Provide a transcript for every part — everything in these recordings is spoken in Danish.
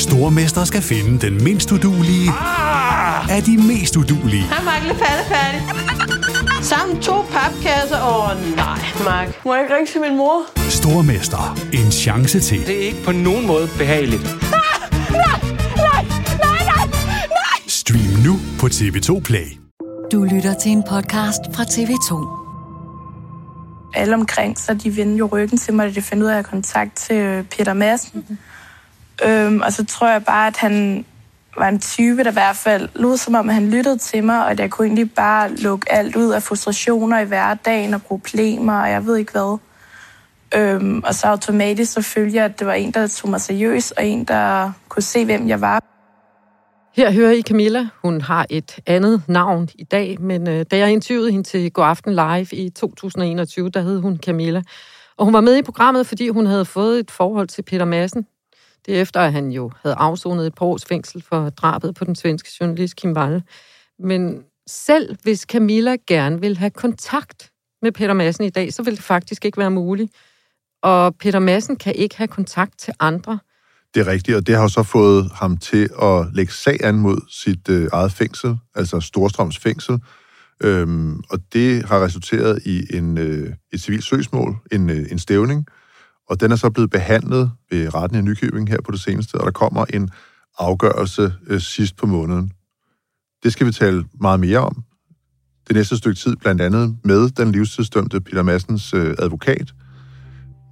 Stormester skal finde den mindst udulige Ah! af de mest udulige. Hej, Mark. Lidt færdig. Sammen to papkasser. Åh, oh, nej, Mark. Må jeg ikke ringe til min mor? Stormester. En chance til. Det er ikke på nogen måde behageligt. Stream nu på TV2 Play. Du lytter til en podcast fra TV2. alle omkring, så de vendte jo ryggen til mig, da de fandt ud af, at jeg kontakt til øh, Peter Madsen. Mm-hmm. Øhm, og så tror jeg bare, at han var en type, der i hvert fald lød som om, at han lyttede til mig, og at jeg kunne egentlig bare lukke alt ud af frustrationer i hverdagen og problemer, og jeg ved ikke hvad. Øhm, og så automatisk så følte jeg, at det var en, der tog mig seriøst, og en, der kunne se, hvem jeg var. Her hører I Camilla. Hun har et andet navn i dag, men øh, da jeg interviewede hende til God Aften Live i 2021, der hed hun Camilla. Og hun var med i programmet, fordi hun havde fået et forhold til Peter Madsen. Det er efter, at han jo havde afsonet et par års fængsel for drabet på den svenske journalist Kim Wall. Men selv hvis Camilla gerne vil have kontakt med Peter Madsen i dag, så vil det faktisk ikke være muligt. Og Peter Madsen kan ikke have kontakt til andre. Det er rigtigt, og det har jo så fået ham til at lægge sag an mod sit øh, eget fængsel, altså Storstrøms fængsel. Øhm, og det har resulteret i en, øh, et civilt søgsmål, en, øh, en stævning, og den er så blevet behandlet ved retten i Nykøbing her på det seneste, og der kommer en afgørelse øh, sidst på måneden. Det skal vi tale meget mere om. Det næste stykke tid blandt andet med den livstidsdømte Peter Massens øh, advokat.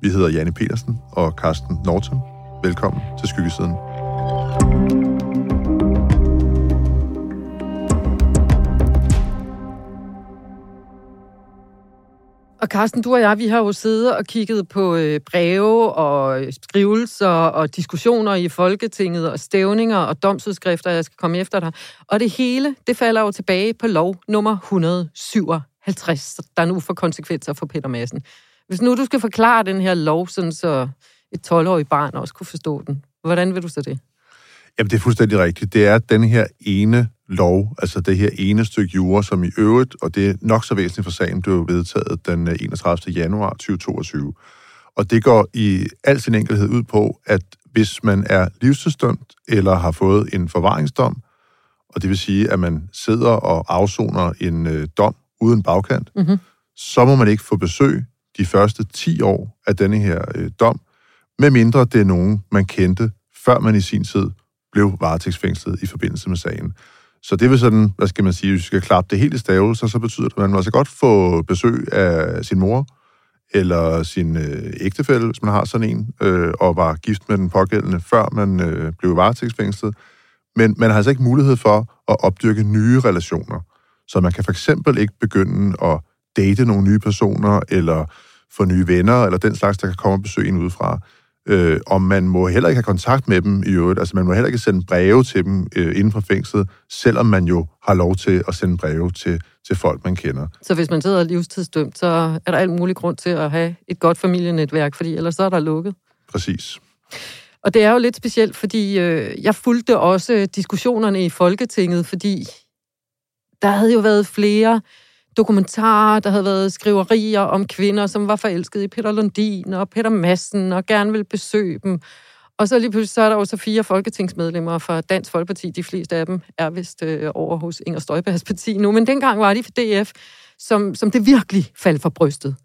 Vi hedder Janne Petersen og Carsten Norton. Velkommen til Skyggesiden. Og Carsten, du og jeg, vi har jo siddet og kigget på øh, breve og øh, skrivelser og diskussioner i Folketinget og stævninger og domsudskrifter, jeg skal komme efter dig. Og det hele, det falder jo tilbage på lov nummer 157, der nu får konsekvenser for Peter Madsen. Hvis nu du skal forklare den her lov, sådan så et 12-årigt barn også kunne forstå den, hvordan vil du så det? Jamen, det er fuldstændig rigtigt. Det er den her ene lov, altså det her ene stykke jura, som i øvrigt, og det er nok så væsentligt for sagen, blev vedtaget den 31. januar 2022. Og det går i al sin enkelhed ud på, at hvis man er livstidsdømt eller har fået en forvaringsdom, og det vil sige, at man sidder og afsoner en øh, dom uden bagkant, Mhm. så må man ikke få besøg de første 10 år af denne her øh, dom, medmindre det er nogen, man kendte, før man i sin tid blev varetægtsfængslet i forbindelse med sagen. Så det vil sådan, hvad skal man sige, hvis vi skal klappe det helt i stavelser, så betyder det, at man må altså godt få besøg af sin mor, eller sin øh, ægtefælle, hvis man har sådan en, øh, og var gift med den pågældende, før man øh, blev varetægtsfængslet. Men man har altså ikke mulighed for at opdyrke nye relationer. Så man kan for eksempel ikke begynde at date nogle nye personer, eller få nye venner, eller den slags, der kan komme og besøge en udefra. Øh, og man må heller ikke have kontakt med dem i øvrigt. Altså, man må heller ikke sende breve til dem øh, inden for fængslet, selvom man jo har lov til at sende breve til, til folk, man kender. Så hvis man sidder livstidsdømt, så er der alt mulig grund til at have et godt familienetværk, fordi ellers så er der lukket. Præcis. Og det er jo lidt specielt, fordi øh, jeg fulgte også diskussionerne i Folketinget, fordi der havde jo været flere dokumentarer, der havde været skriverier om kvinder, som var forelskede i Peter Lundin og Peter Madsen og gerne ville besøge dem. Og så lige pludselig så er der jo så fire folketingsmedlemmer fra Dansk Folkeparti. De fleste af dem er vist øh, over hos Inger Støjbergs parti nu, men dengang var de for DF, som, som det virkelig faldt for brystet.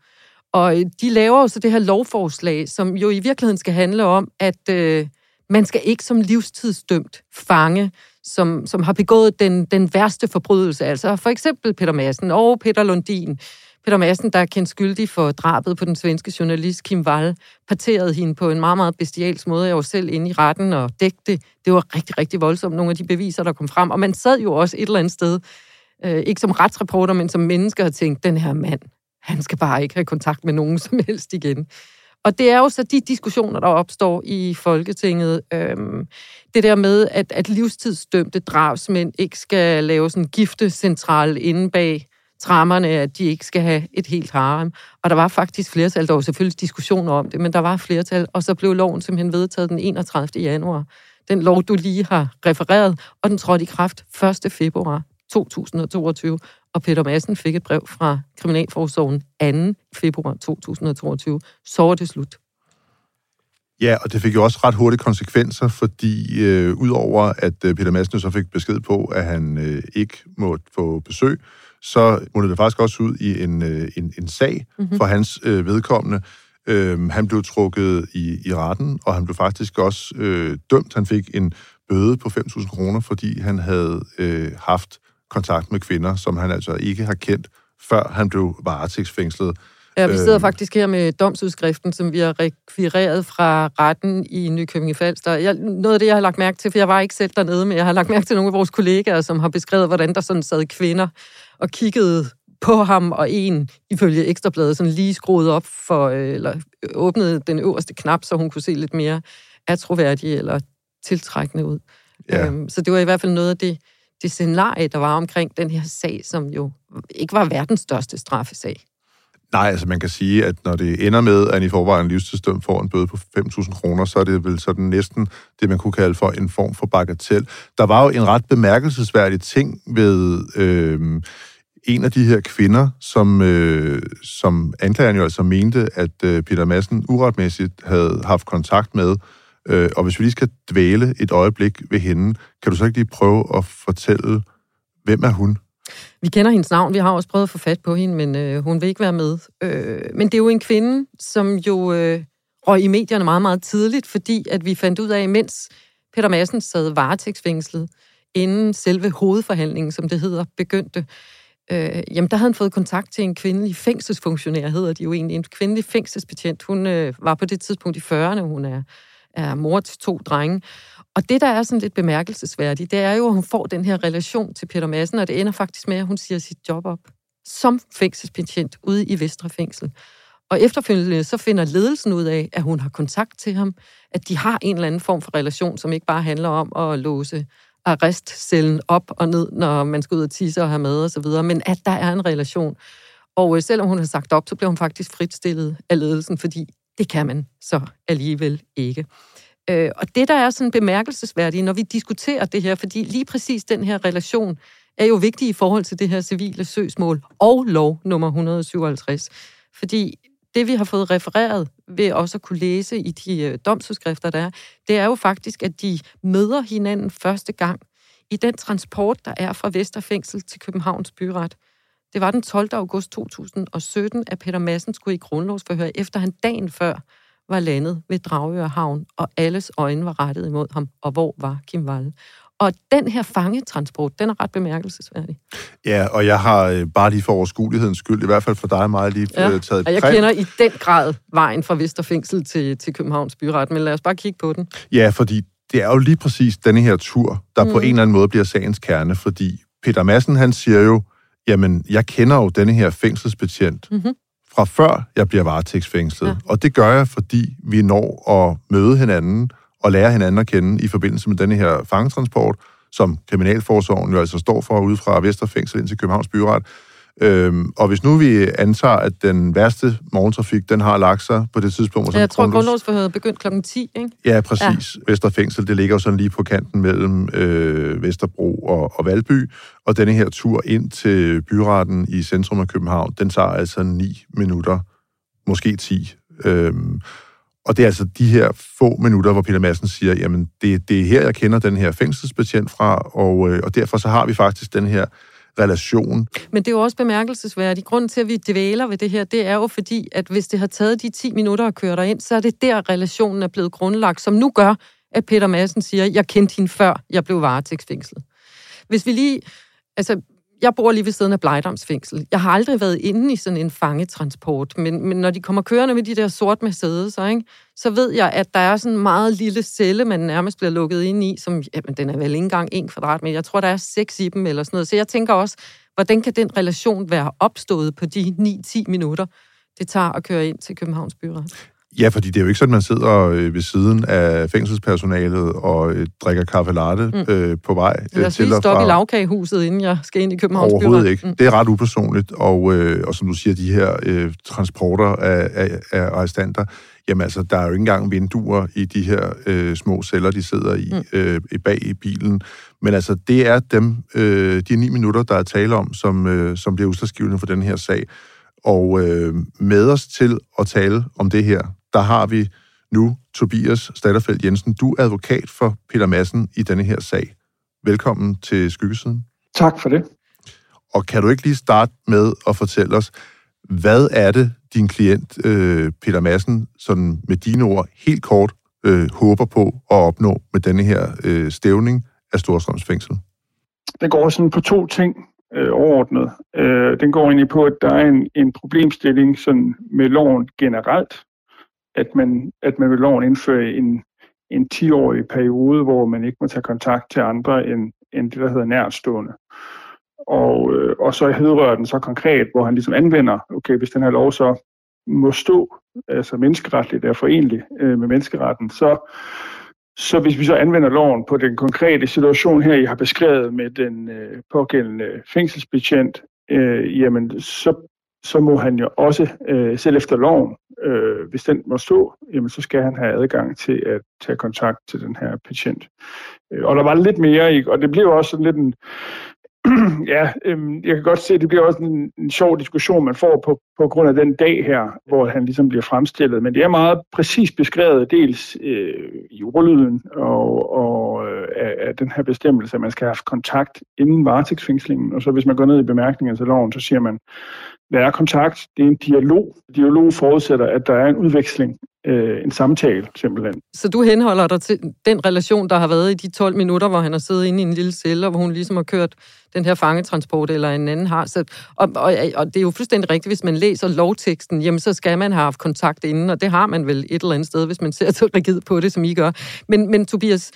Og øh, de laver jo så det her lovforslag, som jo i virkeligheden skal handle om, at øh, man skal ikke som livstidsdømt fange, som, som har begået den, den værste forbrydelse. Altså for eksempel Peter Madsen og Peter Lundin. Peter Madsen, der er kendt skyldig for drabet på den svenske journalist Kim Wall, parterede hende på en meget, meget bestialsk måde. Jeg var selv inde i retten og dækte det. Var rigtig, rigtig voldsomt, nogle af de beviser, der kom frem. Og man sad jo også et eller andet sted, øh, ikke som retsreporter, men som mennesker og tænkte, den her mand, han skal bare ikke have kontakt med nogen som helst igen. Og det er jo så de diskussioner, der opstår i Folketinget. Øhm, det der med, at, at livstidsdømte drabsmænd ikke skal lave sådan en giftecentral inde bag trammerne, at de ikke skal have et helt harem. Og der var faktisk flertal, der var selvfølgelig diskussioner om det, men der var flertal, og så blev loven simpelthen vedtaget den 31. januar. Den lov, du lige har refereret, og den trådte i kraft 1. februar 2022, og Peter Madsen fik et brev fra Kriminalforsorgen 2. februar 2022. Så var det slut. Ja, og det fik jo også ret hurtige konsekvenser, fordi øh, udover at øh, Peter Madsen så fik besked på, at han øh, ikke måtte få besøg, så måtte det faktisk også ud i en, øh, en, en sag mm-hmm. for hans øh, vedkommende. Øh, han blev trukket i, i retten, og han blev faktisk også øh, dømt. Han fik en bøde på 5.000 kroner, fordi han havde øh, haft kontakt med kvinder, som han altså ikke har kendt, før han blev varetægtsfængslet. Ja, vi sidder øh, faktisk her med domsudskriften, som vi har rekvireret fra retten i Nykøbing Falster. Jeg, noget af det, jeg har lagt mærke til, for jeg var ikke selv dernede, men jeg har lagt mærke til nogle af vores kollegaer, som har beskrevet, hvordan der sådan sad kvinder og kiggede på ham, og en, ifølge Ekstrabladet, sådan lige skruet op for, øh, eller åbnede den øverste knap, så hun kunne se lidt mere atroværdig eller tiltrækkende ud. Ja. Øhm, så det var i hvert fald noget af det, det scenarie, der var omkring den her sag, som jo ikke var verdens største straffesag. Nej, altså man kan sige, at når det ender med, at en i forvejen livstidsdøm får en bøde på 5.000 kroner, så er det vel sådan næsten det, man kunne kalde for en form for bagatell. Der var jo en ret bemærkelsesværdig ting ved øh, en af de her kvinder, som, øh, som anklageren jo altså mente, at øh, Peter Madsen uretmæssigt havde haft kontakt med. Øh, og hvis vi lige skal dvæle et øjeblik ved hende, kan du så ikke lige prøve at fortælle, hvem er hun? Vi kender hendes navn, vi har også prøvet at få fat på hende, men øh, hun vil ikke være med. Øh, men det er jo en kvinde, som jo øh, røg i medierne meget, meget tidligt, fordi at vi fandt ud af, mens Peter Madsen sad varetægtsfængslet, inden selve hovedforhandlingen, som det hedder, begyndte, øh, jamen der havde han fået kontakt til en kvindelig fængselsfunktionær, hedder de jo egentlig, en kvindelig fængselsbetjent. Hun øh, var på det tidspunkt i 40'erne, hun er, er mor til to drenge, og det, der er sådan lidt bemærkelsesværdigt, det er jo, at hun får den her relation til Peter Madsen, og det ender faktisk med, at hun siger sit job op som fængselspatient ude i Vestre Fængsel. Og efterfølgende så finder ledelsen ud af, at hun har kontakt til ham, at de har en eller anden form for relation, som ikke bare handler om at låse arrestcellen op og ned, når man skal ud og tisse og have med osv., men at der er en relation. Og øh, selvom hun har sagt op, så bliver hun faktisk fritstillet af ledelsen, fordi det kan man så alligevel ikke. Øh, og det, der er sådan bemærkelsesværdigt, når vi diskuterer det her, fordi lige præcis den her relation er jo vigtig i forhold til det her civile søgsmål og lov nummer 157. Fordi det, vi har fået refereret ved også at kunne læse i de øh, domsudskrifter, der er, det er jo faktisk, at de møder hinanden første gang i den transport, der er fra Vesterfængsel til Københavns Byret. Det var den 12. august 2017, at Peter Madsen skulle i grundlovsforhør, efter han dagen før var landet ved Dragør Havn, og alles øjne var rettet imod ham. Og hvor var Kim Wall? Og den her fangetransport, den er ret bemærkelsesværdig. Ja, og jeg har øh, bare lige for overskuelighedens skyld, i hvert fald for dig meget lige ja, øh, taget og jeg kender i den grad vejen fra Vesterfængsel til, til Københavns Byret, men lad os bare kigge på den. Ja, fordi det er jo lige præcis denne her tur, der mm. på en eller anden måde bliver sagens kerne, fordi Peter Madsen, han siger jo, jamen, jeg kender jo denne her fængselsbetjent, mm-hmm fra før jeg bliver varetægtsfængslet. Ja. Og det gør jeg, fordi vi når at møde hinanden og lære hinanden at kende i forbindelse med denne her fangetransport, som Kriminalforsorgen jo altså står for ude fra Vesterfængsel ind til Københavns Byret. Øhm, og hvis nu vi antager, at den værste morgentrafik, den har lagt sig på det tidspunkt... Ja, jeg tror, grundlovsforhøret begyndt kl. 10, ikke? Ja, præcis. Ja. Vesterfængsel, det ligger jo sådan lige på kanten mellem øh, Vesterbro og, og Valby, og denne her tur ind til byretten i centrum af København, den tager altså 9 minutter, måske 10. Øhm, og det er altså de her få minutter, hvor Peter Madsen siger, jamen, det, det er her, jeg kender den her fængselsbetjent fra, og, øh, og derfor så har vi faktisk den her relation. Men det er jo også bemærkelsesværdigt. Grunden til, at vi dvæler ved det her, det er jo fordi, at hvis det har taget de 10 minutter at køre ind, så er det der, relationen er blevet grundlagt, som nu gør, at Peter Madsen siger, jeg kendte hende før, jeg blev varetægtsfængslet. Hvis vi lige... Altså, jeg bor lige ved siden af Blejdomsfængsel. Jeg har aldrig været inde i sådan en fangetransport, men, men når de kommer kørende med de der sort Mercedes, ikke, så ved jeg, at der er sådan en meget lille celle, man nærmest bliver lukket ind i, som, jamen, den er vel ikke engang en kvadratmeter. Jeg tror, der er seks i dem eller sådan noget. Så jeg tænker også, hvordan kan den relation være opstået på de 9-10 minutter, det tager at køre ind til Københavns Byret? Ja, fordi det er jo ikke sådan, man sidder øh, ved siden af fængselspersonalet og øh, drikker kaffe latte mm. øh, på vej øh, Lad os til lige stoppe i lavkagehuset, inden jeg skal ind i Københavns Overhovedet ikke. Mm. Det er ret upersonligt, og, øh, og som du siger, de her øh, transporter af, af, af arrestanter, jamen altså, der er jo ikke engang vinduer i de her øh, små celler, de sidder i mm. øh, bag i bilen. Men altså, det er dem, øh, de ni minutter, der er tale om, som, øh, som bliver udslagsgivende for den her sag. Og øh, med os til at tale om det her, der har vi nu, Tobias Statterfeldt Jensen. Du er advokat for Peter Madsen i denne her sag. Velkommen til Skyggesiden. Tak for det. Og kan du ikke lige starte med at fortælle os, hvad er det, din klient øh, Peter Madsen, sådan med dine ord, helt kort øh, håber på at opnå med denne her øh, stævning af Storstrøms fængsel? Det går sådan på to ting øh, overordnet. Øh, den går egentlig på, at der er en, en problemstilling sådan med loven generelt, at man, at man vil loven indføre en, en 10-årig periode, hvor man ikke må tage kontakt til andre end, end det, der hedder nærstående. Og, øh, og så hedrører den så konkret, hvor han ligesom anvender, okay, hvis den her lov så må stå, altså menneskeretligt er forenlig øh, med menneskeretten, så, så hvis vi så anvender loven på den konkrete situation her, I har beskrevet med den øh, pågældende fængselsbetjent, øh, jamen så, så må han jo også, øh, selv efter loven, øh, hvis den må stå, jamen så skal han have adgang til at tage kontakt til den her patient. Øh, og der var lidt mere, ikke? og det blev også sådan lidt en, ja, øhm, jeg kan godt se, at det bliver også en, en sjov diskussion, man får på, på grund af den dag her, hvor han ligesom bliver fremstillet. Men det er meget præcis beskrevet, dels øh, i ordlyden og, og øh, af, af den her bestemmelse, at man skal have haft kontakt inden varetægtsfængslingen. Og så hvis man går ned i bemærkningerne til loven, så siger man, hvad er kontakt? Det er en dialog. Dialog forudsætter, at der er en udveksling, øh, en samtale simpelthen. Så du henholder dig til den relation, der har været i de 12 minutter, hvor han har siddet inde i en lille celle, og hvor hun ligesom har kørt den her fangetransport, eller en anden har. Så, og, og, og det er jo fuldstændig rigtigt, hvis man læser lovteksten, jamen så skal man have haft kontakt inden, og det har man vel et eller andet sted, hvis man ser så rigid på det, som I gør. Men, men Tobias,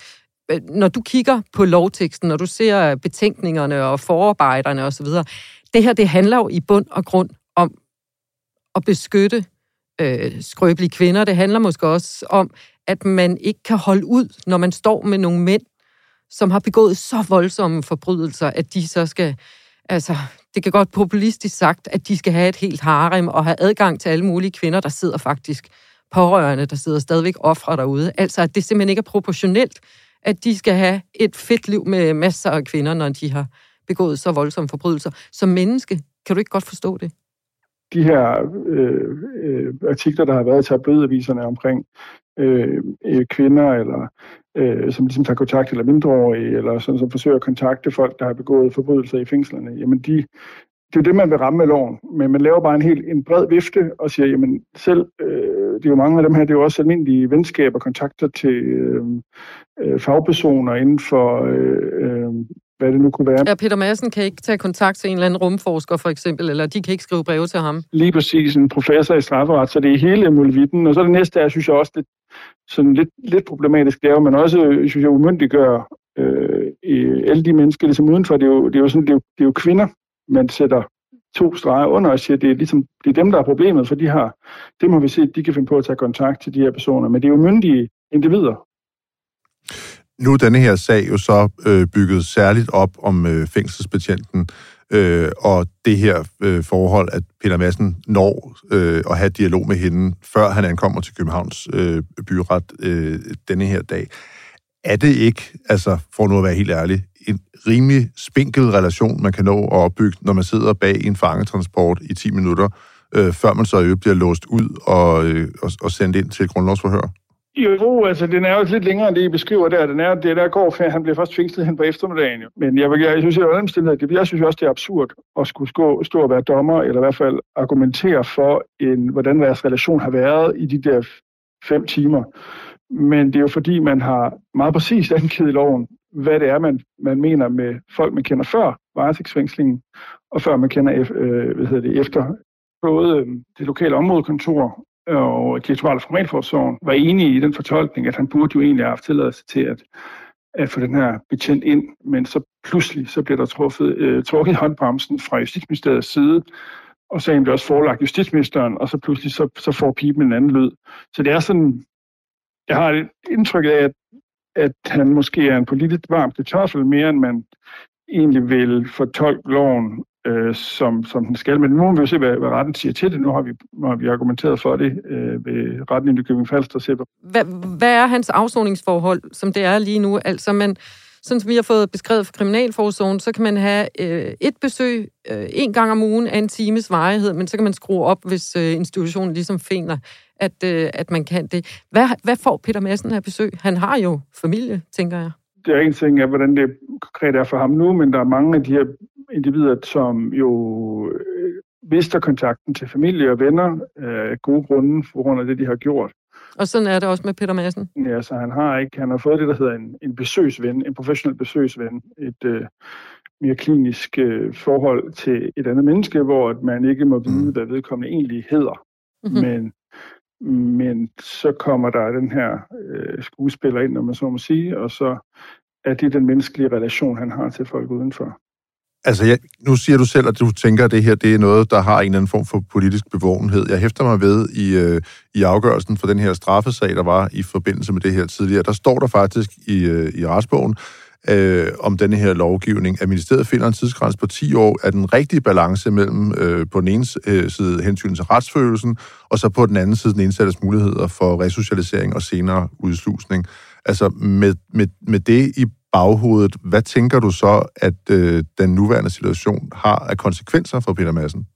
øh, når du kigger på lovteksten, når du ser betænkningerne og forarbejderne osv., det her, det handler jo i bund og grund om at beskytte øh, skrøbelige kvinder. Det handler måske også om, at man ikke kan holde ud, når man står med nogle mænd, som har begået så voldsomme forbrydelser, at de så skal, altså, det kan godt populistisk sagt, at de skal have et helt harem og have adgang til alle mulige kvinder, der sidder faktisk pårørende, der sidder stadigvæk ofre derude. Altså, at det simpelthen ikke er proportionelt, at de skal have et fedt liv med masser af kvinder, når de har begået så voldsomme forbrydelser. Som menneske, kan du ikke godt forstå det? De her øh, øh, artikler, der har været i tabloidaviserne omkring øh, øh, kvinder, eller øh, som ligesom tager kontakt, eller mindreårige, eller sådan, som forsøger at kontakte folk, der har begået forbrydelser i fængslerne, jamen de, det er jo det, man vil ramme med loven. Men man laver bare en helt en bred vifte og siger, jamen selv, øh, det er jo mange af dem her, det er jo også almindelige venskaber, kontakter til øh, øh, fagpersoner inden for øh, øh, hvad det nu kunne være. Ja, Peter Madsen kan ikke tage kontakt til en eller anden rumforsker, for eksempel, eller de kan ikke skrive breve til ham. Lige præcis, en professor i strafferet, så det er hele muligheden. Og så det næste er, synes jeg også, lidt, sådan lidt, lidt problematisk, det er jo, man også, synes jeg, umyndiggør øh, alle de mennesker ligesom udenfor. Det er jo, det er jo, sådan, det er jo, det er jo kvinder, man sætter to streger under og siger, det er, ligesom, det er dem, der er problemet, for de har, det må vi se, de kan finde på at tage kontakt til de her personer. Men det er jo myndige individer, nu er denne her sag jo så øh, bygget særligt op om øh, fængselsbetjenten, øh, og det her øh, forhold, at Peter Madsen når øh, at have dialog med hende, før han ankommer til Københavns øh, byret øh, denne her dag. Er det ikke, altså for nu at være helt ærlig, en rimelig spinkel relation, man kan nå at opbygge, når man sidder bag en fangetransport i 10 minutter, øh, før man så bliver låst ud og, øh, og, og sendt ind til et grundlovsforhør? Jo, altså den er jo lidt længere, end det I beskriver der. Den er, det der går, for han bliver først fængslet hen på eftermiddagen. Jo. Men jeg, jeg, jeg synes, jeg, jeg synes også, det er absurd at skulle stå, stå og være dommer, eller i hvert fald argumentere for, en, hvordan deres relation har været i de der fem timer. Men det er jo fordi, man har meget præcist angivet i loven, hvad det er, man, man mener med folk, man kender før varetægtsfængslingen, og før man kender øh, hvad hedder det, efter både øhm, det lokale områdekontor og direktoratet for Kriminalforsorgen var enige i den fortolkning, at han burde jo egentlig have haft tilladelse til at, at få den her betjent ind, men så pludselig så bliver der truffet, øh, trukket håndbremsen fra Justitsministeriets side, og sagen blev også forelagt justitsministeren, og så pludselig så, så får pipen en anden lyd. Så det er sådan, jeg har et indtryk af, at, at han måske er en politisk varm kartoffel mere, end man egentlig vil fortolke loven øh, som, som den skal. Men nu må vi jo se, hvad, hvad retten siger til det. Nu har vi, nu har vi argumenteret for det øh, ved retten i Nykøbing Falster. Hvad, hvad er hans afsoningsforhold, som det er lige nu? Altså, man, sådan som vi har fået beskrevet fra Kriminalforsorgen, så kan man have øh, et besøg øh, en gang om ugen af en times varighed, men så kan man skrue op, hvis øh, institutionen ligesom finder, at, øh, at man kan det. Hvad, hvad får Peter Madsen af besøg? Han har jo familie, tænker jeg. Det er en ting af, hvordan det konkret er for ham nu, men der er mange af de her individer, som jo øh, mister kontakten til familie og venner øh, af gode grunde, på grund af det, de har gjort. Og sådan er det også med Peter Madsen. Ja, så han har ikke, han har fået det, der hedder en, en besøgsven, en professionel besøgsven, et øh, mere klinisk øh, forhold til et andet menneske, hvor man ikke må vide, hvad vedkommende egentlig hedder. Mm-hmm. Men, men så kommer der den her øh, skuespiller ind, om man så må sige, og så er det den menneskelige relation, han har til folk udenfor. Altså, jeg, nu siger du selv, at du tænker, at det her det er noget, der har en eller anden form for politisk bevågenhed. Jeg hæfter mig ved i, øh, i afgørelsen for den her straffesag, der var i forbindelse med det her tidligere. Der står der faktisk i, øh, i retsbogen øh, om denne her lovgivning, at ministeriet finder en tidsgrænse på 10 år af den rigtige balance mellem øh, på den ene øh, side hensyn til retsfølelsen, og så på den anden side den indsattes muligheder for resocialisering og senere udslusning. Altså med, med, med det i baghovedet, hvad tænker du så, at øh, den nuværende situation har af konsekvenser for Peter Madsen?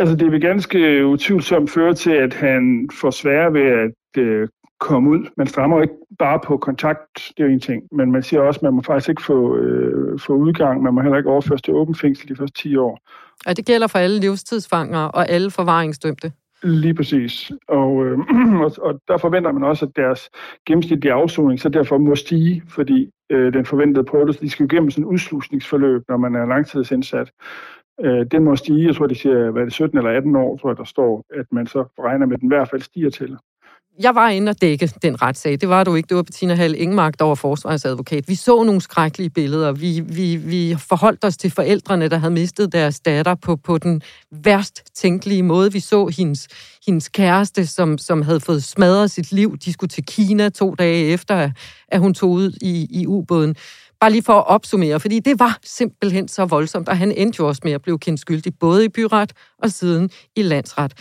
Altså, det vil ganske utvivlsomt føre til, at han får svære ved at øh, komme ud. Man strammer ikke bare på kontakt, det er jo en ting, men man siger også, at man må faktisk ikke få, øh, få udgang, man må heller ikke overføres til åben fængsel de første 10 år. Og det gælder for alle livstidsfanger og alle forvaringsdømte? Lige præcis. Og, øh, og, og der forventer man også, at deres gennemsnitlige afsoning så derfor må stige, fordi øh, den forventede prøvelse, de skal jo gennem sådan en udslusningsforløb, når man er langtidsindsat. Øh, den må stige, jeg tror, det siger, hvad er det, 17 eller 18 år, tror jeg, der står, at man så regner med, at den i hvert fald stiger til jeg var inde og dække den retssag. Det var du ikke. Det var Bettina Hall Ingemark, der var forsvarsadvokat. Vi så nogle skrækkelige billeder. Vi, vi, vi forholdt os til forældrene, der havde mistet deres datter på, på den værst tænkelige måde. Vi så hendes, hendes kæreste, som, som havde fået smadret sit liv. De skulle til Kina to dage efter, at hun tog ud i, i ubåden. Bare lige for at opsummere, fordi det var simpelthen så voldsomt, og han endte jo også med at blive kendt skyldig, både i byret og siden i landsret.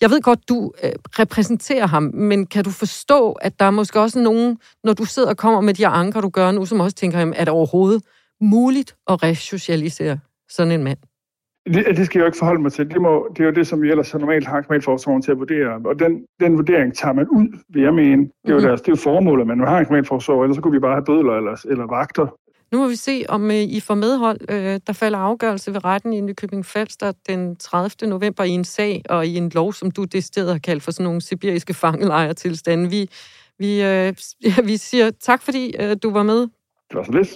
Jeg ved godt, du øh, repræsenterer ham, men kan du forstå, at der er måske også nogen, når du sidder og kommer med de her anker, du gør nu, som også tænker, jamen, er det overhovedet muligt at resocialisere sådan en mand? Det, det skal jeg jo ikke forholde mig til. Det, må, det er jo det, som vi ellers normalt har kriminalforsorgen til at vurdere. Og den, den vurdering tager man ud, vil jeg mene. Det er jo, mm-hmm. deres, det er jo formålet, man har en kriminalforsorg, ellers så kunne vi bare have bødler eller, eller vagter. Nu må vi se, om øh, I får medhold. Øh, der falder afgørelse ved retten i Nykøbing Falster den 30. november i en sag, og i en lov, som du det sted har kaldt for sådan nogle sibiriske fangelejretilstande. Vi, vi, øh, vi siger tak, fordi øh, du var med. Det var så lidt.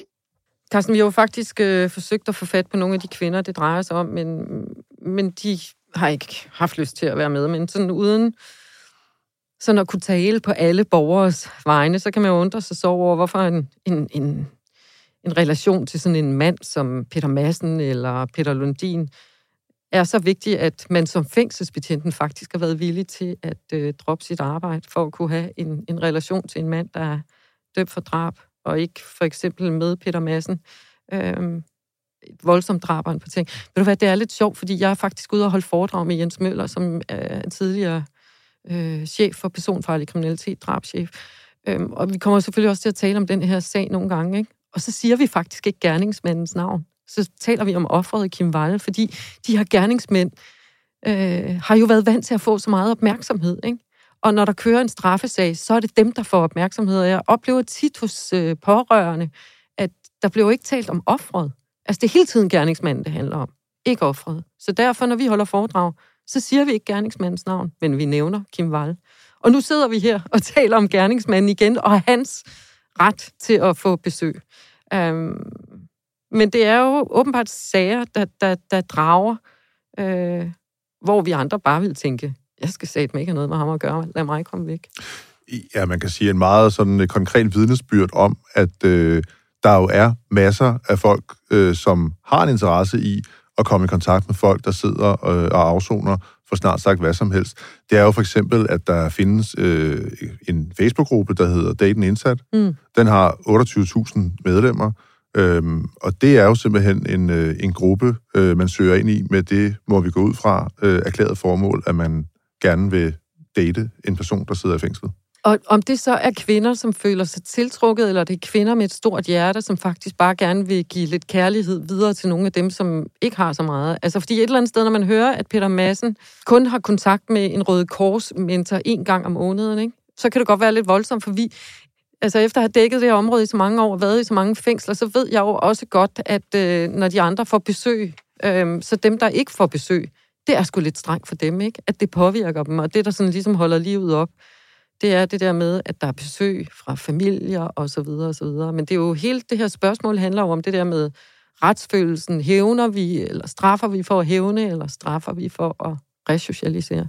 Carsten, vi har jo faktisk øh, forsøgt at få fat på nogle af de kvinder, det drejer sig om, men, men de har ikke haft lyst til at være med. Men sådan uden sådan at kunne tale på alle borgers vegne, så kan man jo undre sig så over, hvorfor en, en, en en relation til sådan en mand som Peter Madsen eller Peter Lundin er så vigtig, at man som fængselsbetjenten faktisk har været villig til at øh, droppe sit arbejde for at kunne have en, en relation til en mand, der er dømt for drab, og ikke for eksempel med Peter Madsen. Øh, et voldsomt drab på ting. Ved du hvad, det er lidt sjovt, fordi jeg er faktisk ude og holde foredrag med Jens Møller, som er tidligere øh, chef for personfarlig kriminalitet, drabschef. Øhm, og vi kommer selvfølgelig også til at tale om den her sag nogle gange, ikke? Og så siger vi faktisk ikke gerningsmandens navn. Så taler vi om offeret Kim Valle, fordi de her gerningsmænd øh, har jo været vant til at få så meget opmærksomhed. Ikke? Og når der kører en straffesag, så er det dem, der får opmærksomhed. Og jeg oplever tit hos øh, pårørende, at der bliver jo ikke talt om offeret. Altså det er hele tiden gerningsmanden, det handler om. Ikke offeret. Så derfor, når vi holder foredrag, så siger vi ikke gerningsmandens navn, men vi nævner Kim Wall. Og nu sidder vi her og taler om gerningsmanden igen, og hans ret til at få besøg. Øhm, men det er jo åbenbart sager, der, der, der drager, øh, hvor vi andre bare vil tænke, jeg skal sætte mig ikke have noget med ham at gøre, lad mig komme væk. Ja, man kan sige en meget sådan øh, konkret vidnesbyrd om, at øh, der jo er masser af folk, øh, som har en interesse i at komme i kontakt med folk, der sidder øh, og afsoner for snart sagt hvad som helst. Det er jo for eksempel, at der findes øh, en Facebook-gruppe, der hedder Daten Indsat. Mm. Den har 28.000 medlemmer, øhm, og det er jo simpelthen en, øh, en gruppe, øh, man søger ind i med det, må vi gå ud fra, øh, erklæret formål, at man gerne vil date en person, der sidder i fængslet. Og om det så er kvinder, som føler sig tiltrukket, eller det er kvinder med et stort hjerte, som faktisk bare gerne vil give lidt kærlighed videre til nogle af dem, som ikke har så meget. Altså fordi et eller andet sted, når man hører, at Peter Madsen kun har kontakt med en Røde Kors-mentor en gang om måneden, ikke? så kan det godt være lidt voldsomt, for vi, altså efter at have dækket det her område i så mange år, været i så mange fængsler, så ved jeg jo også godt, at øh, når de andre får besøg, øh, så dem, der ikke får besøg, det er sgu lidt strengt for dem, ikke? At det påvirker dem, og det, der sådan ligesom holder livet op, det er det der med, at der er besøg fra familier og så videre og så videre. Men det er jo helt det her spørgsmål handler jo om det der med retsfølelsen. Hævner vi, eller straffer vi for at hævne, eller straffer vi for at resocialisere?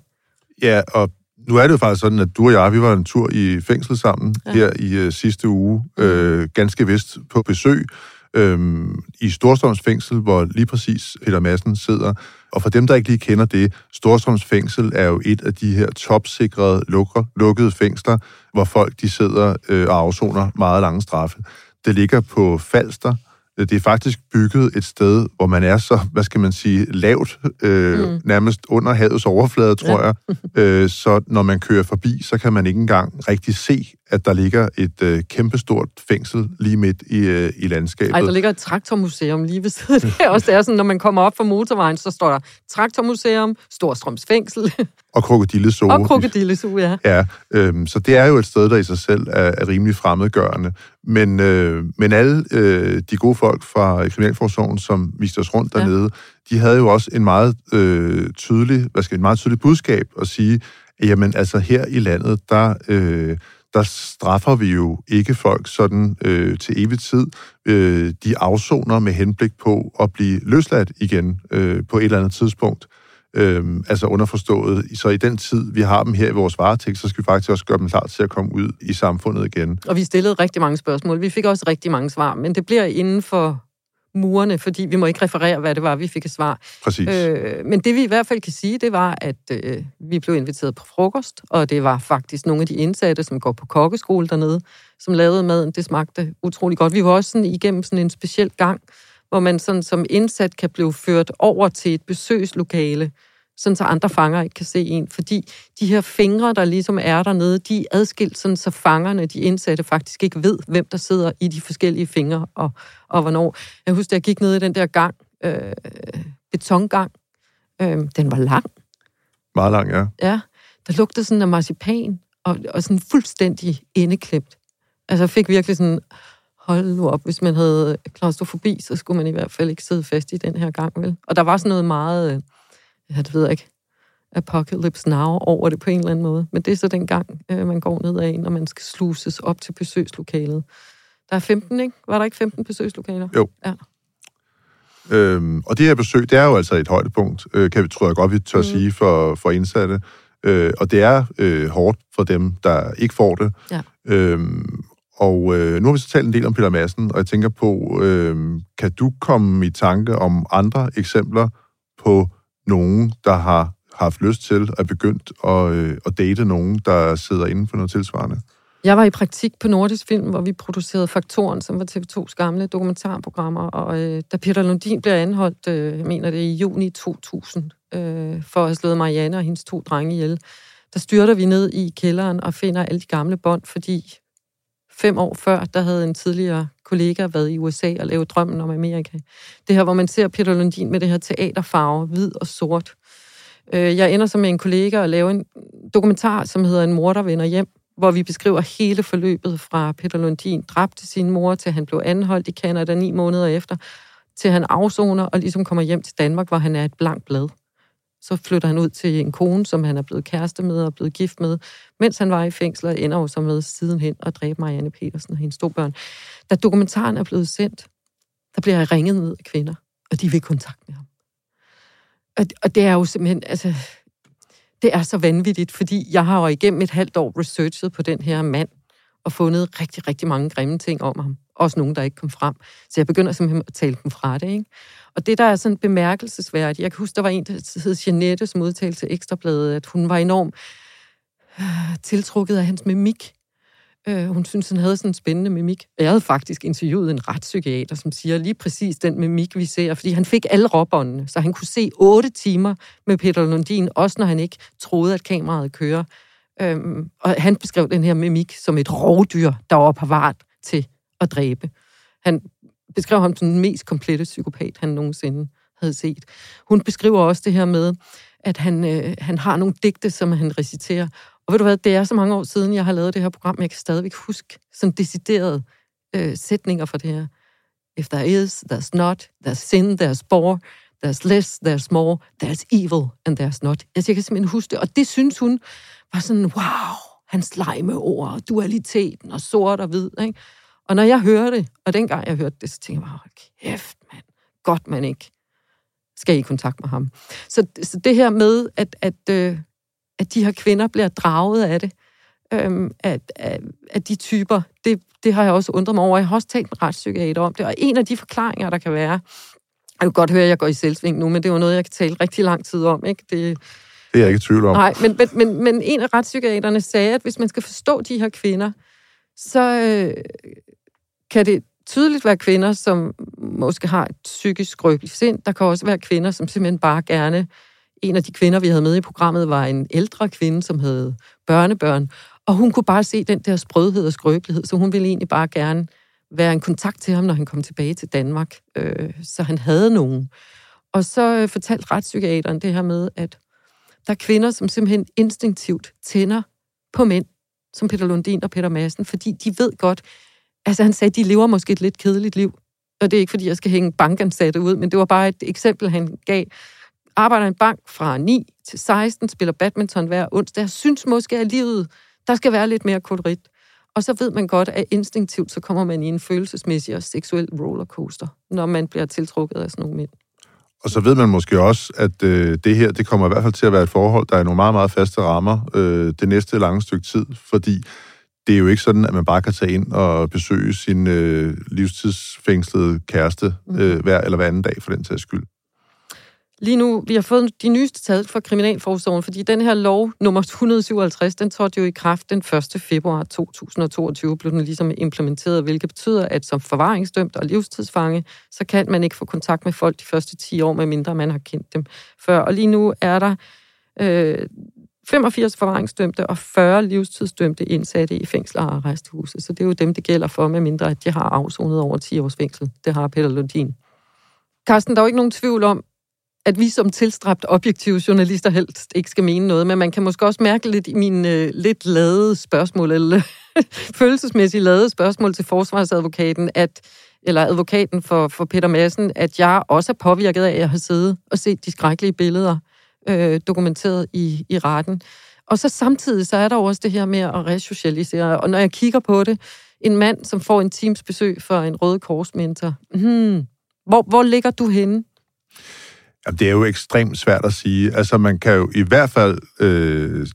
Ja, og nu er det jo faktisk sådan, at du og jeg, vi var en tur i fængsel sammen ja. her i uh, sidste uge, øh, ganske vist på besøg øh, i Storstrøms fængsel, hvor lige præcis Peter Madsen sidder. Og for dem, der ikke lige kender det, Storstrøms fængsel er jo et af de her topsikrede, lukker, lukkede fængsler, hvor folk de sidder øh, og afsoner meget lange straffe. Det ligger på Falster, det er faktisk bygget et sted, hvor man er så, hvad skal man sige, lavt, øh, mm. nærmest under havets overflade, tror ja. jeg. Øh, så når man kører forbi, så kan man ikke engang rigtig se, at der ligger et øh, kæmpestort fængsel lige midt i, øh, i landskabet. Ej, der ligger et traktormuseum lige ved siden af. Også det er sådan, når man kommer op fra motorvejen, så står der Traktormuseum, Storstrøms Fængsel. Og Krokodilleso. Og Krokodilleso, ja. Ja, øh, så det er jo et sted, der i sig selv er, er rimelig fremmedgørende. Men, øh, men alle øh, de gode folk fra Kriminalforsorgen, som viste os rundt dernede, ja. de havde jo også en meget øh, tydelig, hvad skal en meget tydelig budskab at sige, at jamen altså her i landet, der... Øh, der straffer vi jo ikke folk sådan øh, til evig tid. Øh, de afsoner med henblik på at blive løsladt igen øh, på et eller andet tidspunkt. Øh, altså underforstået. Så i den tid, vi har dem her i vores varetægt, så skal vi faktisk også gøre dem klar til at komme ud i samfundet igen. Og vi stillede rigtig mange spørgsmål. Vi fik også rigtig mange svar, men det bliver inden for murene, fordi vi må ikke referere, hvad det var, vi fik et svar. Præcis. Øh, men det vi i hvert fald kan sige, det var, at øh, vi blev inviteret på frokost, og det var faktisk nogle af de indsatte, som går på kokkeskole dernede, som lavede maden. Det smagte utrolig godt. Vi var også sådan igennem sådan en speciel gang, hvor man sådan som indsat kan blive ført over til et besøgslokale, sådan så andre fanger ikke kan se en. Fordi de her fingre, der ligesom er dernede, de er adskilt, sådan så fangerne, de indsatte, faktisk ikke ved, hvem der sidder i de forskellige fingre og, og hvornår. Jeg husker, jeg gik ned i den der gang, øh, betongang. Øh, den var lang. Meget lang, ja. Ja, der lugtede sådan af marcipan, og, og sådan fuldstændig indeklemt. Altså jeg fik virkelig sådan, hold nu op, hvis man havde klaustrofobi, så skulle man i hvert fald ikke sidde fast i den her gang, vel? Og der var sådan noget meget... Øh, ja, det ved jeg ikke, Apocalypse Now over det på en eller anden måde. Men det er så den gang, øh, man går ned af, når man skal sluses op til besøgslokalet. Der er 15, ikke? Var der ikke 15 besøgslokaler? Jo. Ja. Øhm, og det her besøg, det er jo altså et højdepunkt, øh, kan vi, tror jeg godt, vi tør mm. sige, for, for indsatte. Øh, og det er øh, hårdt for dem, der ikke får det. Ja. Øhm, og øh, nu har vi så talt en del om Peter Madsen, og jeg tænker på, øh, kan du komme i tanke om andre eksempler på nogen, der har haft lyst til at begyndt at, øh, at date nogen, der sidder inden for noget tilsvarende? Jeg var i praktik på Nordisk Film, hvor vi producerede Faktoren, som var TV2's gamle dokumentarprogrammer, og øh, da Peter Lundin blev anholdt, øh, jeg mener det i juni 2000, øh, for at have slået Marianne og hendes to drenge ihjel, der styrter vi ned i kælderen og finder alle de gamle bånd, fordi fem år før, der havde en tidligere kollega været i USA og lavet drømmen om Amerika. Det her, hvor man ser Peter Lundin med det her teaterfarve, hvid og sort. Øh, jeg ender så med en kollega og lave en dokumentar, som hedder En mor, der vender hjem, hvor vi beskriver hele forløbet fra Peter Lundin dræbte sin mor, til han blev anholdt i Canada ni måneder efter, til han afsoner og ligesom kommer hjem til Danmark, hvor han er et blankt blad. Så flytter han ud til en kone, som han er blevet kæreste med og blevet gift med, mens han var i fængsel og ender jo så med sidenhen og dræbe Marianne Petersen og hendes to børn. Da dokumentaren er blevet sendt, der bliver jeg ringet ned af kvinder, og de vil kontakt med ham. Og, og det er jo simpelthen, altså, det er så vanvittigt, fordi jeg har jo igennem et halvt år researchet på den her mand, og fundet rigtig, rigtig mange grimme ting om ham. Også nogen, der ikke kom frem. Så jeg begynder simpelthen at tale dem fra det, ikke? Og det, der er sådan bemærkelsesværdigt, jeg kan huske, der var en, der hed Jeanette, som udtalte til Ekstrabladet, at hun var enormt øh, tiltrukket af hans mimik. Øh, hun synes, han havde sådan en spændende mimik. Jeg havde faktisk interviewet en retspsykiater, som siger lige præcis den mimik, vi ser, fordi han fik alle råbåndene, så han kunne se otte timer med Peter Lundin, også når han ikke troede, at kameraet kører. Øhm, og han beskrev den her mimik som et rovdyr, der var parat til at dræbe. Han beskrev ham som den mest komplette psykopat, han nogensinde havde set. Hun beskriver også det her med, at han, øh, han har nogle digte, som han reciterer. Og ved du hvad, det er så mange år siden, jeg har lavet det her program, jeg kan stadigvæk huske sådan deciderede øh, sætninger for det her. If there is, there's not, there's sin, there's bore, there's less, there's more, there's evil, and there's not. Altså, jeg kan simpelthen huske det, og det synes hun var sådan, wow, hans leg med ord, dualiteten og sort og hvid, ikke? Og når jeg hører det, og dengang jeg hørte det, så tænkte jeg bare, kæft, mand, godt man ikke skal i kontakt med ham. Så, så det her med, at, at, øh, at de her kvinder bliver draget af det, øhm, at, at, at de typer, det, det har jeg også undret mig over. Jeg har også talt med retspsykiater om det, og en af de forklaringer, der kan være, jeg kan godt høre, at jeg går i selvsving nu, men det er jo noget, jeg kan tale rigtig lang tid om. Ikke? Det, det er jeg ikke i tvivl om. Nej, men, men, men, men en af retspsykiaterne sagde, at hvis man skal forstå de her kvinder, så øh, kan det tydeligt være kvinder, som måske har et psykisk skrøbeligt sind. Der kan også være kvinder, som simpelthen bare gerne... En af de kvinder, vi havde med i programmet, var en ældre kvinde, som havde børnebørn. Og hun kunne bare se den der sprødhed og skrøbelighed, så hun ville egentlig bare gerne være en kontakt til ham, når han kom tilbage til Danmark. Øh, så han havde nogen. Og så øh, fortalte retspsykiateren det her med, at der er kvinder, som simpelthen instinktivt tænder på mænd, som Peter Lundin og Peter Madsen, fordi de ved godt, altså han sagde, de lever måske et lidt kedeligt liv. Og det er ikke, fordi jeg skal hænge bankansatte ud, men det var bare et eksempel, han gav. Arbejder i en bank fra 9 til 16, spiller badminton hver onsdag. Jeg synes måske, at livet, der skal være lidt mere kolorit. Og så ved man godt, at instinktivt, så kommer man i en følelsesmæssig og seksuel rollercoaster, når man bliver tiltrukket af sådan nogle mænd. Og så ved man måske også, at øh, det her, det kommer i hvert fald til at være et forhold, der er nogle meget, meget faste rammer øh, det næste lange stykke tid, fordi det er jo ikke sådan, at man bare kan tage ind og besøge sin øh, livstidsfængslede kæreste øh, hver eller hver anden dag for den sags skyld. Lige nu, vi har fået de nyeste tal fra Kriminalforsorgen, fordi den her lov, nummer 157, den trådte jo i kraft den 1. februar 2022, blev den ligesom implementeret, hvilket betyder, at som forvaringsdømt og livstidsfange, så kan man ikke få kontakt med folk de første 10 år, medmindre man har kendt dem før. Og lige nu er der øh, 85 forvaringsdømte og 40 livstidsdømte indsatte i fængsler og arresthuse. Så det er jo dem, det gælder for, medmindre at de har afsonet over 10 års fængsel. Det har Peter Lundin. Carsten, der er jo ikke nogen tvivl om, at vi som tilstræbt objektive journalister helst ikke skal mene noget, men man kan måske også mærke lidt i mine øh, lidt lade spørgsmål, eller følelsesmæssigt lade spørgsmål til forsvarsadvokaten, at, eller advokaten for, for Peter Madsen, at jeg også er påvirket af at have siddet og set de skrækkelige billeder øh, dokumenteret i, i retten. Og så samtidig, så er der også det her med at resocialisere. Og når jeg kigger på det, en mand, som får en teams besøg for en røde korsmentor, hmm, hvor, hvor ligger du henne? Jamen, det er jo ekstremt svært at sige. Altså, man kan jo i hvert fald øh,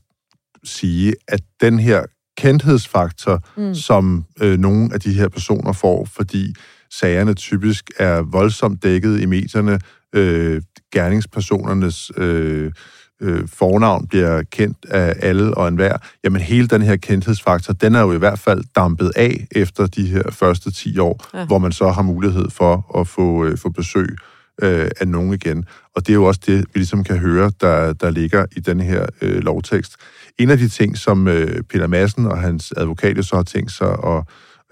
sige, at den her kendthedsfaktor, mm. som øh, nogle af de her personer får, fordi sagerne typisk er voldsomt dækket i medierne, øh, gerningspersonernes øh, øh, fornavn bliver kendt af alle og enhver, jamen hele den her kendthedsfaktor, den er jo i hvert fald dampet af efter de her første 10 år, ja. hvor man så har mulighed for at få, øh, få besøg øh, af nogen igen. Og det er jo også det, vi ligesom kan høre, der, der ligger i den her øh, lovtekst. En af de ting, som øh, Peter Madsen og hans advokat så har tænkt sig at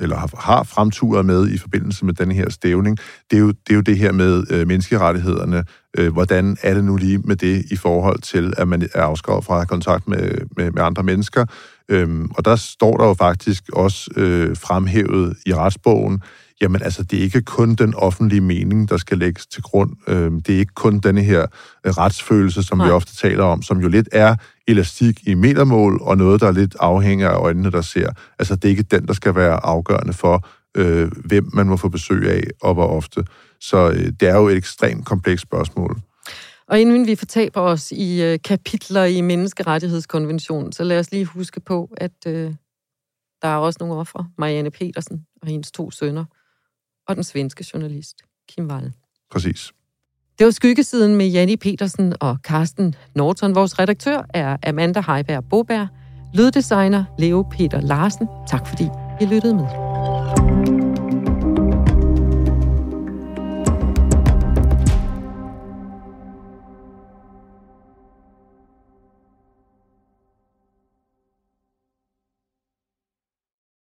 eller har, har fremturet med i forbindelse med den her stævning, det er jo det, er jo det her med øh, menneskerettighederne. Øh, hvordan er det nu lige med det i forhold til, at man er afskåret fra at have kontakt med, med, med andre mennesker? Øhm, og der står der jo faktisk også øh, fremhævet i retsbogen, jamen altså, det er ikke kun den offentlige mening, der skal lægges til grund. Øhm, det er ikke kun denne her øh, retsfølelse, som Nej. vi ofte taler om, som jo lidt er elastik i metermål, og noget, der lidt afhænger af øjnene, der ser. Altså, det er ikke den, der skal være afgørende for, øh, hvem man må få besøg af, og hvor ofte. Så øh, det er jo et ekstremt komplekst spørgsmål. Og inden vi fortaber os i øh, kapitler i Menneskerettighedskonventionen, så lad os lige huske på, at øh, der er også nogle ofre. Marianne Petersen og hendes to sønner, og den svenske journalist Kim Wall. Præcis. Det var skyggesiden med Janni Petersen og Carsten Norton. Vores redaktør er Amanda Heiberg Boberg. Lyddesigner Leo Peter Larsen. Tak fordi I lyttede med.